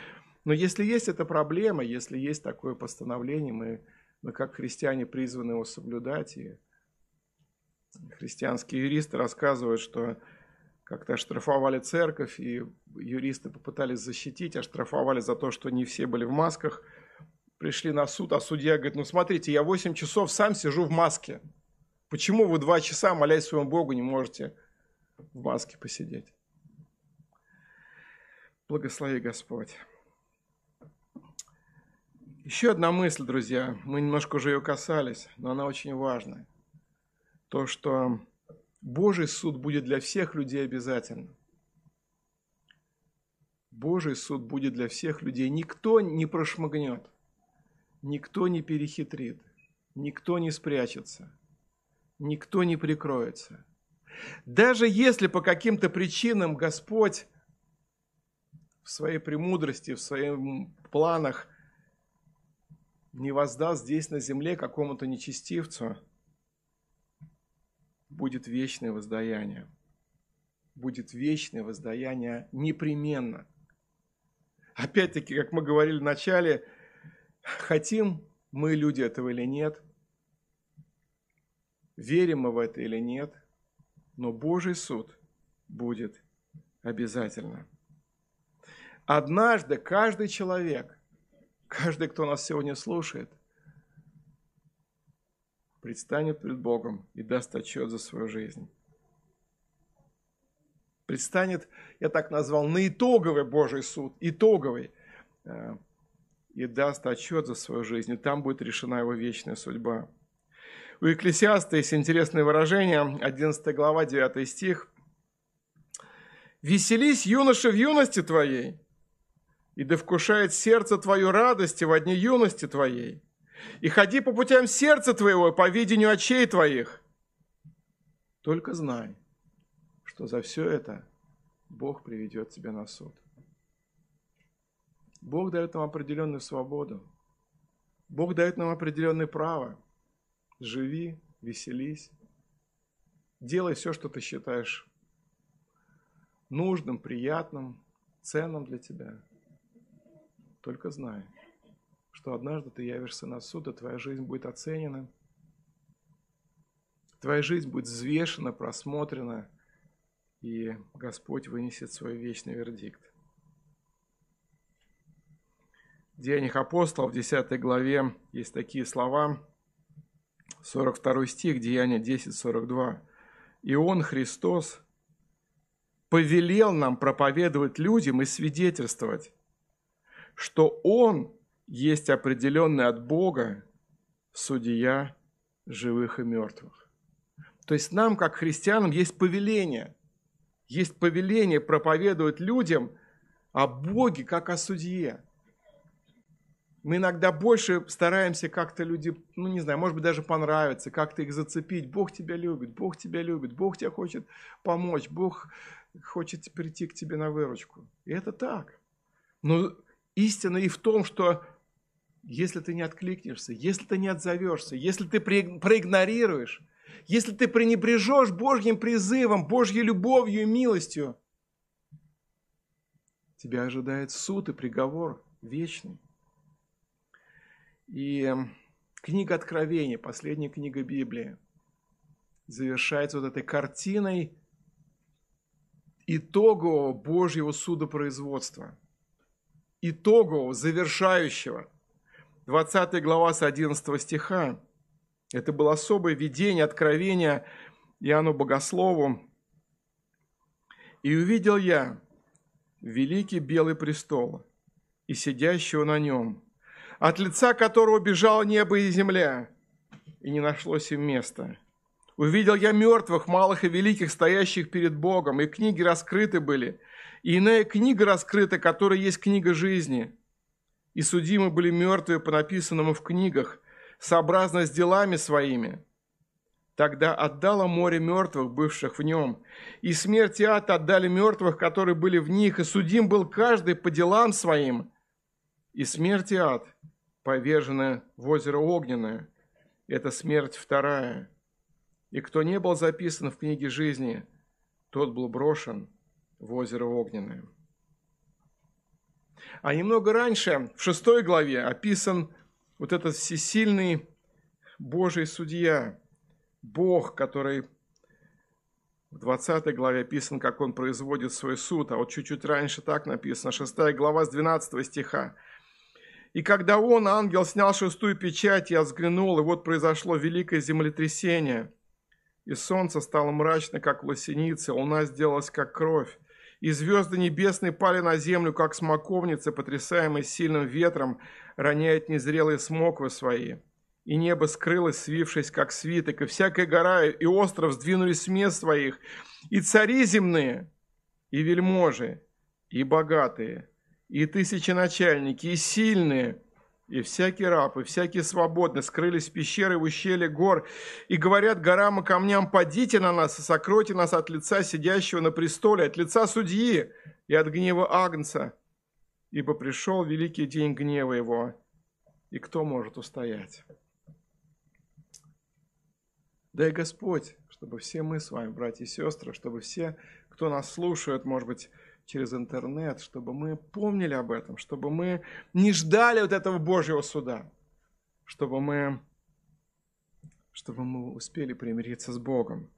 но если есть эта проблема, если есть такое постановление, мы, мы как христиане призваны его соблюдать, и христианские юристы рассказывают, что как-то оштрафовали церковь, и юристы попытались защитить, оштрафовали за то, что не все были в масках. Пришли на суд, а судья говорит, ну смотрите, я 8 часов сам сижу в маске. Почему вы 2 часа, молясь своему Богу, не можете в маске посидеть? Благослови Господь. Еще одна мысль, друзья, мы немножко уже ее касались, но она очень важная то, что Божий суд будет для всех людей обязательно. Божий суд будет для всех людей. Никто не прошмыгнет, никто не перехитрит, никто не спрячется, никто не прикроется. Даже если по каким-то причинам Господь в своей премудрости, в своих планах не воздаст здесь на земле какому-то нечестивцу – будет вечное воздаяние. Будет вечное воздаяние непременно. Опять-таки, как мы говорили в начале, хотим мы люди этого или нет, верим мы в это или нет, но Божий суд будет обязательно. Однажды каждый человек, каждый, кто нас сегодня слушает – предстанет пред Богом и даст отчет за свою жизнь. Предстанет, я так назвал, на итоговый Божий суд, итоговый, э, и даст отчет за свою жизнь, и там будет решена его вечная судьба. У Екклесиаста есть интересное выражение, 11 глава, 9 стих. «Веселись, юноша, в юности твоей, и да вкушает сердце твое радости во дне юности твоей, и ходи по путям сердца твоего, по видению очей твоих. Только знай, что за все это Бог приведет тебя на суд. Бог дает нам определенную свободу. Бог дает нам определенное право. Живи, веселись. Делай все, что ты считаешь нужным, приятным, ценным для тебя. Только знай, что однажды ты явишься на суд, и твоя жизнь будет оценена, твоя жизнь будет взвешена, просмотрена, и Господь вынесет свой вечный вердикт. В Деяниях апостолов, в 10 главе, есть такие слова, 42 стих, Деяния 10, 42. «И Он, Христос, повелел нам проповедовать людям и свидетельствовать, что Он есть определенный от Бога судья живых и мертвых. То есть нам, как христианам, есть повеление. Есть повеление проповедовать людям о Боге, как о судье. Мы иногда больше стараемся как-то люди, ну не знаю, может быть даже понравиться, как-то их зацепить. Бог тебя любит, Бог тебя любит, Бог тебе хочет помочь, Бог хочет прийти к тебе на выручку. И это так. Но истина и в том, что если ты не откликнешься, если ты не отзовешься, если ты проигнорируешь, если ты пренебрежешь Божьим призывом, Божьей любовью и милостью, тебя ожидает суд и приговор вечный. И книга Откровения, последняя книга Библии, завершается вот этой картиной итогового Божьего судопроизводства. Итогового, завершающего. 20 глава с 11 стиха. Это было особое видение, откровение Иоанну Богослову. «И увидел я великий белый престол и сидящего на нем, от лица которого бежало небо и земля, и не нашлось им места. Увидел я мертвых, малых и великих, стоящих перед Богом, и книги раскрыты были, и иная книга раскрыта, которая есть книга жизни. И судимы были мертвые по написанному в книгах, сообразно с делами своими. Тогда отдало море мертвых, бывших в нем, и смерть и ад отдали мертвых, которые были в них, и судим был каждый по делам своим. И смерть и ад повержены в озеро Огненное. Это смерть вторая. И кто не был записан в книге жизни, тот был брошен в озеро Огненное. А немного раньше, в шестой главе, описан вот этот всесильный Божий судья, Бог, который в 20 главе описан, как он производит свой суд, а вот чуть-чуть раньше так написано, 6 глава с 12 стиха. И когда он, ангел, снял шестую печать, я взглянул, и вот произошло великое землетрясение – и солнце стало мрачно, как лосеница, луна сделалась, как кровь. И звезды небесные пали на землю, как смоковницы, потрясаемые сильным ветром, роняют незрелые смоквы свои. И небо скрылось, свившись, как свиток, и всякая гора и остров сдвинулись с мест своих, и цари земные, и вельможи, и богатые, и тысяченачальники, и сильные – и всякий раб, и всякий свободный скрылись в пещеры в ущелье гор и говорят горам и камням, «Падите на нас и сокройте нас от лица сидящего на престоле, от лица судьи и от гнева Агнца, ибо пришел великий день гнева его, и кто может устоять?» Дай Господь, чтобы все мы с вами, братья и сестры, чтобы все, кто нас слушает, может быть, через интернет, чтобы мы помнили об этом, чтобы мы не ждали вот этого Божьего суда, чтобы мы, чтобы мы успели примириться с Богом.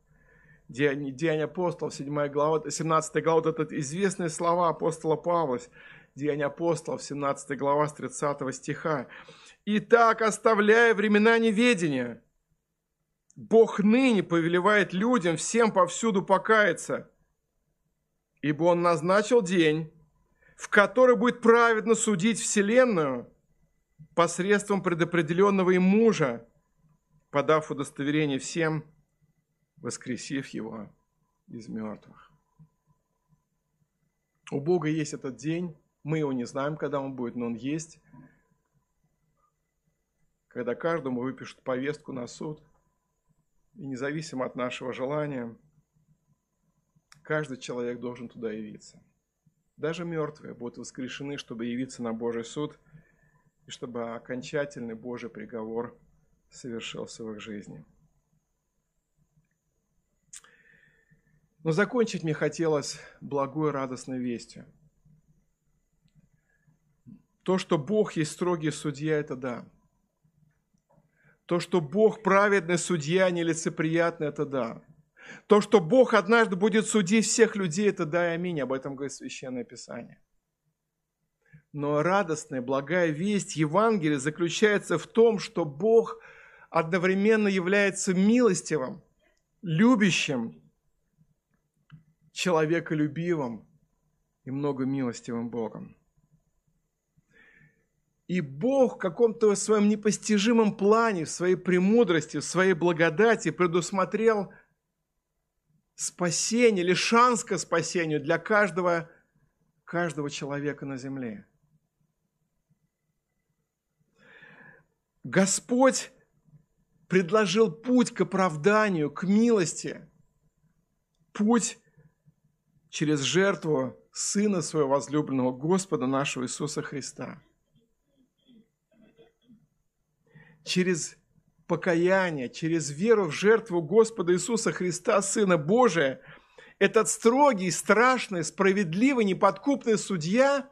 Деяния, Деяния апостолов, 7 глава, 17 глава, вот это известные слова апостола Павла, Деяния апостолов, 17 глава, с 30 стиха. «Итак, оставляя времена неведения, Бог ныне повелевает людям всем повсюду покаяться, ибо Он назначил день, в который будет праведно судить Вселенную посредством предопределенного им мужа, подав удостоверение всем, воскресив его из мертвых. У Бога есть этот день, мы его не знаем, когда он будет, но он есть, когда каждому выпишут повестку на суд, и независимо от нашего желания – Каждый человек должен туда явиться. Даже мертвые будут воскрешены, чтобы явиться на Божий суд, и чтобы окончательный Божий приговор совершился в их жизни. Но закончить мне хотелось благой радостной вестью. То, что Бог есть строгий судья, это да. То, что Бог праведный судья, нелицеприятный, это да. То, что Бог однажды будет судить всех людей, это да и аминь. Об этом говорит Священное Писание. Но радостная, благая весть Евангелия заключается в том, что Бог одновременно является милостивым, любящим, человеколюбивым и многомилостивым Богом. И Бог в каком-то своем непостижимом плане, в своей премудрости, в своей благодати предусмотрел – спасение или шанс к спасению для каждого, каждого человека на земле. Господь предложил путь к оправданию, к милости, путь через жертву Сына Своего возлюбленного Господа нашего Иисуса Христа. Через покаяние, через веру в жертву Господа Иисуса Христа, Сына Божия, этот строгий, страшный, справедливый, неподкупный судья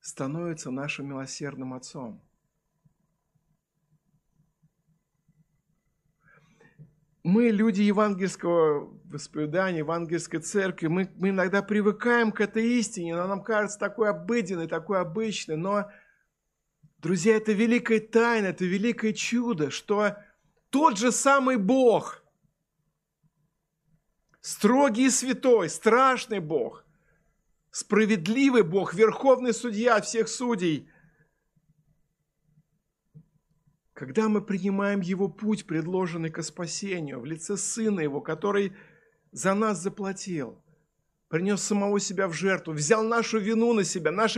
становится нашим милосердным Отцом. Мы, люди евангельского воспитания, евангельской церкви, мы, мы иногда привыкаем к этой истине, она нам кажется такой обыденной, такой обычной, но, друзья, это великая тайна, это великое чудо, что тот же самый Бог, строгий и святой, страшный Бог, справедливый Бог, верховный судья всех судей. Когда мы принимаем Его путь, предложенный к спасению, в лице Сына Его, который за нас заплатил, принес самого себя в жертву, взял нашу вину на себя, наш,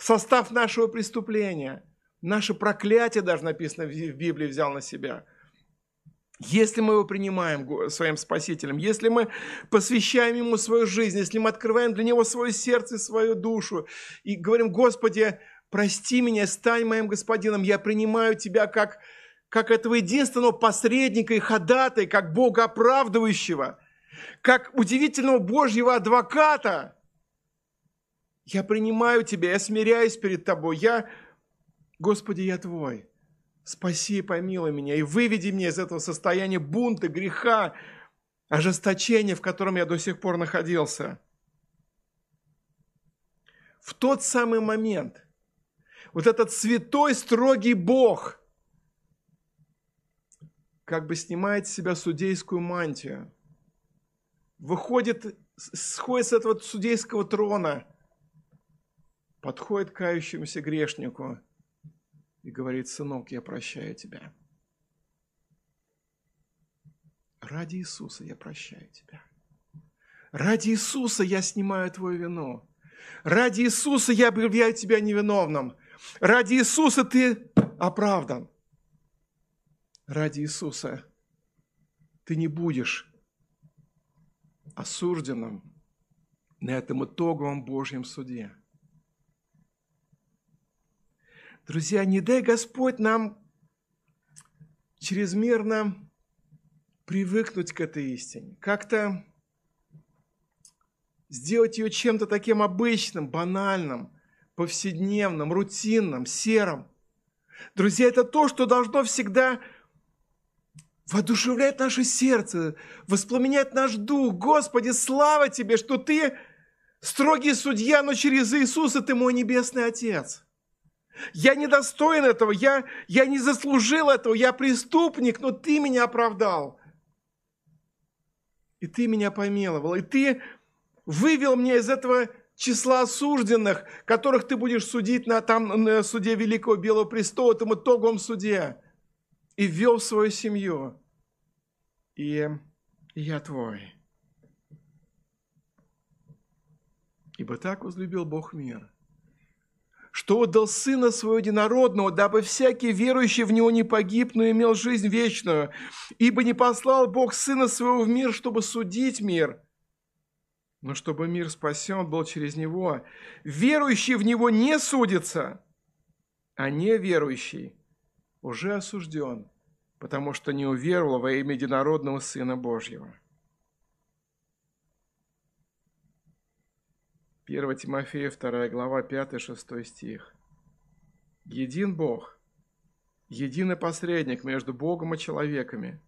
состав нашего преступления, наше проклятие даже написано в Библии взял на себя – если мы его принимаем своим Спасителем, если мы посвящаем Ему свою жизнь, если мы открываем для Него свое сердце, свою душу и говорим, Господи, прости меня, стань моим Господином, я принимаю Тебя как, как этого единственного посредника и ходатай, как Бога оправдывающего, как удивительного Божьего адвоката. Я принимаю Тебя, я смиряюсь перед Тобой, я, Господи, я Твой спаси и помилуй меня, и выведи меня из этого состояния бунта, греха, ожесточения, в котором я до сих пор находился. В тот самый момент вот этот святой, строгий Бог как бы снимает с себя судейскую мантию, выходит, сходит с этого судейского трона, подходит к кающемуся грешнику – и говорит, сынок, я прощаю тебя. Ради Иисуса я прощаю тебя. Ради Иисуса я снимаю твою вину. Ради Иисуса я объявляю тебя невиновным. Ради Иисуса ты оправдан. Ради Иисуса ты не будешь осужденным на этом итоговом Божьем суде. Друзья, не дай Господь нам чрезмерно привыкнуть к этой истине, как-то сделать ее чем-то таким обычным, банальным, повседневным, рутинным, серым. Друзья, это то, что должно всегда воодушевлять наше сердце, воспламенять наш дух. Господи, слава Тебе, что Ты строгий судья, но через Иисуса Ты мой небесный Отец – я не достоин этого, я, я не заслужил этого, я преступник, но ты меня оправдал. И ты меня помиловал, и ты вывел меня из этого числа осужденных, которых ты будешь судить на, там, на суде Великого Белого Престола, этом итоговом суде, и ввел в свою семью. И я твой. Ибо так возлюбил Бог мир – что отдал Сына Своего Единородного, дабы всякий верующий в Него не погиб, но имел жизнь вечную. Ибо не послал Бог Сына Своего в мир, чтобы судить мир, но чтобы мир спасен был через Него. Верующий в Него не судится, а неверующий уже осужден, потому что не уверовал во имя Единородного Сына Божьего. 1 Тимофея 2 глава 5-6 стих. Един Бог, единый посредник между Богом и человеками,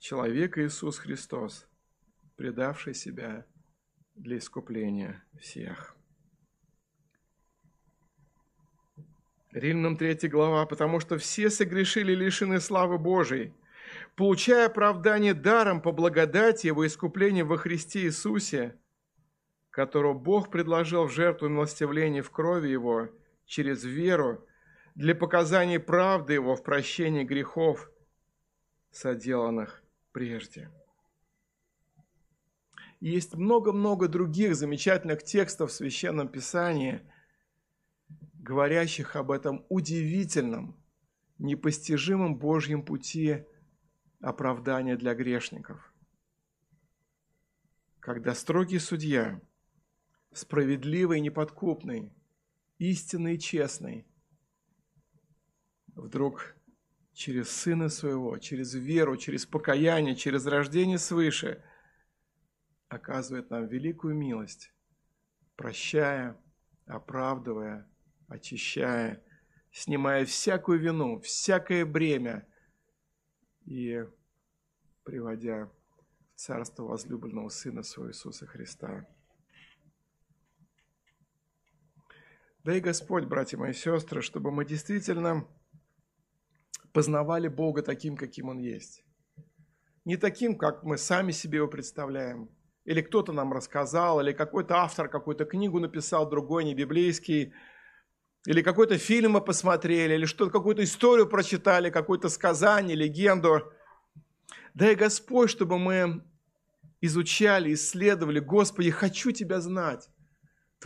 человек Иисус Христос, предавший себя для искупления всех. Римлянам 3 глава, потому что все согрешили лишены славы Божией, получая оправдание даром по благодати Его искупления во Христе Иисусе – которого Бог предложил в жертву милостивления в крови Его через веру для показания правды Его в прощении грехов, соделанных прежде. есть много-много других замечательных текстов в Священном Писании, говорящих об этом удивительном, непостижимом Божьем пути оправдания для грешников. Когда строгий судья – справедливый, неподкупный, истинный и честный, вдруг через Сына Своего, через веру, через покаяние, через рождение свыше оказывает нам великую милость, прощая, оправдывая, очищая, снимая всякую вину, всякое бремя и приводя в Царство возлюбленного Сына Своего Иисуса Христа. Да и Господь, братья мои сестры, чтобы мы действительно познавали Бога таким, каким Он есть. Не таким, как мы сами себе его представляем, или кто-то нам рассказал, или какой-то автор какую-то книгу написал, другой не библейский, или какой-то фильм мы посмотрели, или что-то, какую-то историю прочитали, какое-то сказание, легенду. Дай Господь, чтобы мы изучали, исследовали, Господи, хочу Тебя знать,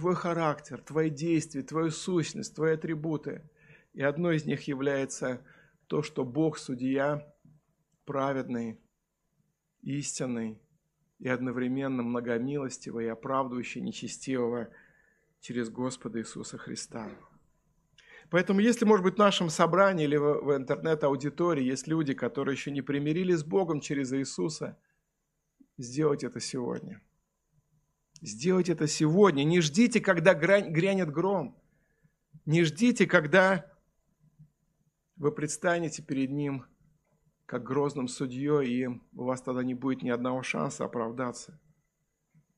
Твой характер, Твои действия, Твою сущность, Твои атрибуты. И одно из них является то, что Бог судья, праведный, истинный и одновременно многомилостивый и оправдывающий нечестивого через Господа Иисуса Христа. Поэтому, если, может быть, в нашем собрании или в, интернет-аудитории есть люди, которые еще не примирились с Богом через Иисуса, сделать это сегодня. Сделать это сегодня. Не ждите, когда грянет гром. Не ждите, когда вы предстанете перед Ним как грозным судьей, и у вас тогда не будет ни одного шанса оправдаться.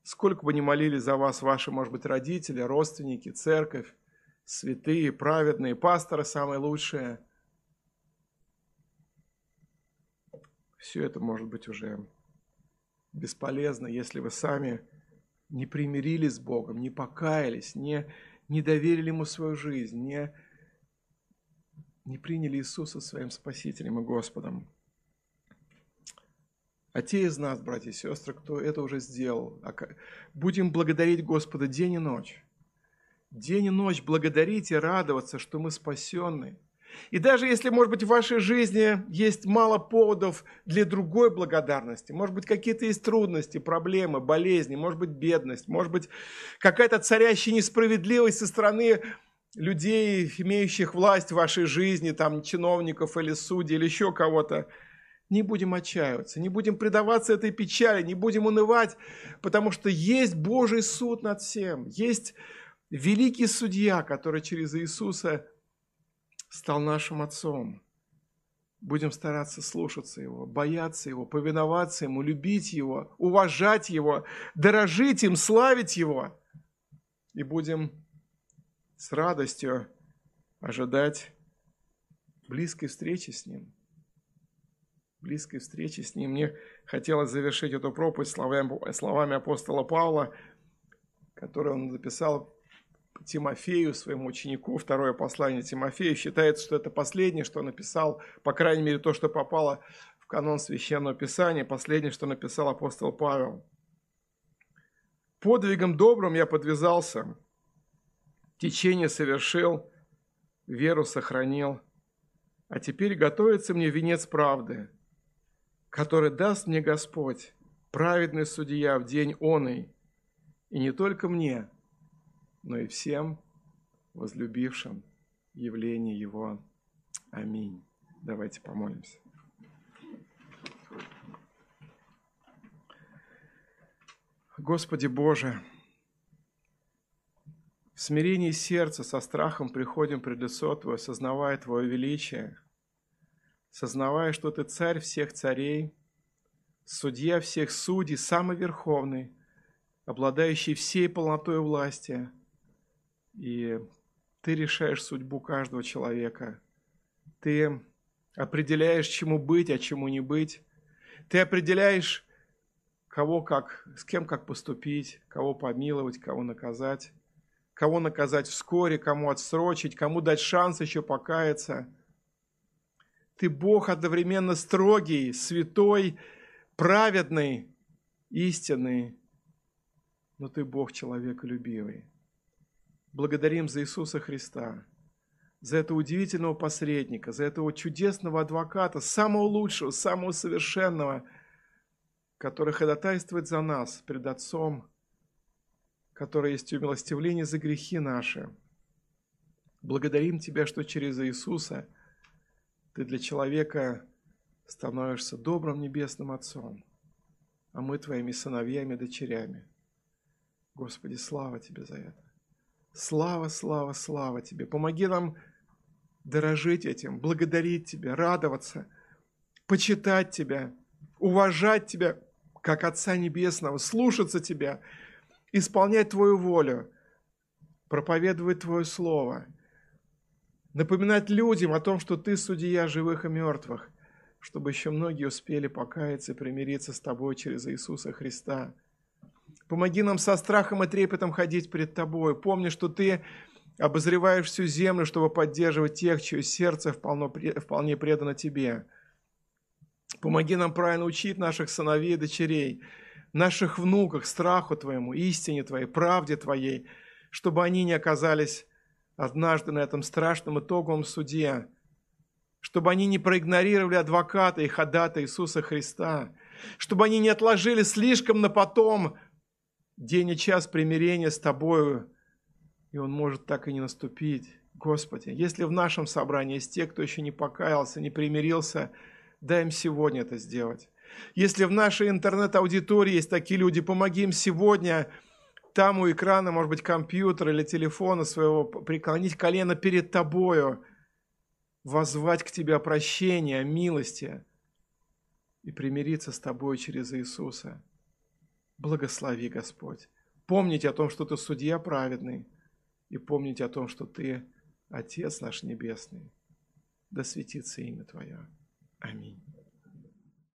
Сколько бы ни молили за вас ваши, может быть, родители, родственники, церковь, святые, праведные, пасторы самые лучшие. Все это может быть уже бесполезно, если вы сами не примирились с Богом, не покаялись, не, не доверили Ему свою жизнь, не, не приняли Иисуса своим Спасителем и Господом. А те из нас, братья и сестры, кто это уже сделал, будем благодарить Господа день и ночь день и ночь благодарить и радоваться, что мы спасенны. И даже если, может быть, в вашей жизни есть мало поводов для другой благодарности, может быть, какие-то есть трудности, проблемы, болезни, может быть, бедность, может быть, какая-то царящая несправедливость со стороны людей, имеющих власть в вашей жизни, там, чиновников или судей, или еще кого-то, не будем отчаиваться, не будем предаваться этой печали, не будем унывать, потому что есть Божий суд над всем, есть великий судья, который через Иисуса стал нашим Отцом. Будем стараться слушаться Его, бояться Его, повиноваться Ему, любить Его, уважать Его, дорожить им, славить Его. И будем с радостью ожидать близкой встречи с Ним. Близкой встречи с Ним. Мне хотелось завершить эту проповедь словами, апостола Павла, который он записал Тимофею, своему ученику, второе послание Тимофею. Считается, что это последнее, что написал, по крайней мере, то, что попало в канон Священного Писания, последнее, что написал апостол Павел. «Подвигом добрым я подвязался, течение совершил, веру сохранил, а теперь готовится мне венец правды, который даст мне Господь, праведный судья в день оный, и не только мне, но и всем возлюбившим явление Его. Аминь. Давайте помолимся. Господи Боже, в смирении сердца со страхом приходим пред лицо Твое, сознавая Твое величие, сознавая, что Ты царь всех царей, судья всех судей, самый верховный, обладающий всей полнотой власти – и ты решаешь судьбу каждого человека. Ты определяешь, чему быть, а чему не быть. Ты определяешь, кого как, с кем как поступить, кого помиловать, кого наказать, кого наказать вскоре, кому отсрочить, кому дать шанс еще покаяться. Ты Бог одновременно строгий, святой, праведный, истинный, но ты Бог человеколюбивый. Благодарим за Иисуса Христа, за этого удивительного посредника, за этого чудесного адвоката, самого лучшего, самого совершенного, который ходатайствует за нас пред Отцом, который есть умилостивление за грехи наши. Благодарим Тебя, что через Иисуса Ты для человека становишься добрым небесным Отцом, а мы Твоими сыновьями дочерями. Господи, слава Тебе за это. Слава, слава, слава Тебе. Помоги нам дорожить этим, благодарить Тебя, радоваться, почитать Тебя, уважать Тебя, как Отца Небесного, слушаться Тебя, исполнять Твою волю, проповедовать Твое Слово, напоминать людям о том, что Ты судья живых и мертвых, чтобы еще многие успели покаяться и примириться с Тобой через Иисуса Христа. Помоги нам со страхом и трепетом ходить перед Тобой. Помни, что Ты обозреваешь всю землю, чтобы поддерживать тех, чье сердце вполне предано Тебе. Помоги нам правильно учить наших сыновей и дочерей, наших внуках, страху Твоему, истине Твоей, правде Твоей, чтобы они не оказались однажды на этом страшном итоговом суде, чтобы они не проигнорировали адвоката и ходата Иисуса Христа, чтобы они не отложили слишком на потом день и час примирения с Тобою, и он может так и не наступить. Господи, если в нашем собрании есть те, кто еще не покаялся, не примирился, дай им сегодня это сделать. Если в нашей интернет-аудитории есть такие люди, помоги им сегодня там у экрана, может быть, компьютера или телефона своего, преклонить колено перед тобою, возвать к тебе о милости и примириться с тобой через Иисуса. Благослови, Господь. Помните о том, что Ты судья праведный, и помните о том, что Ты Отец наш Небесный. Да светится имя Твое. Аминь.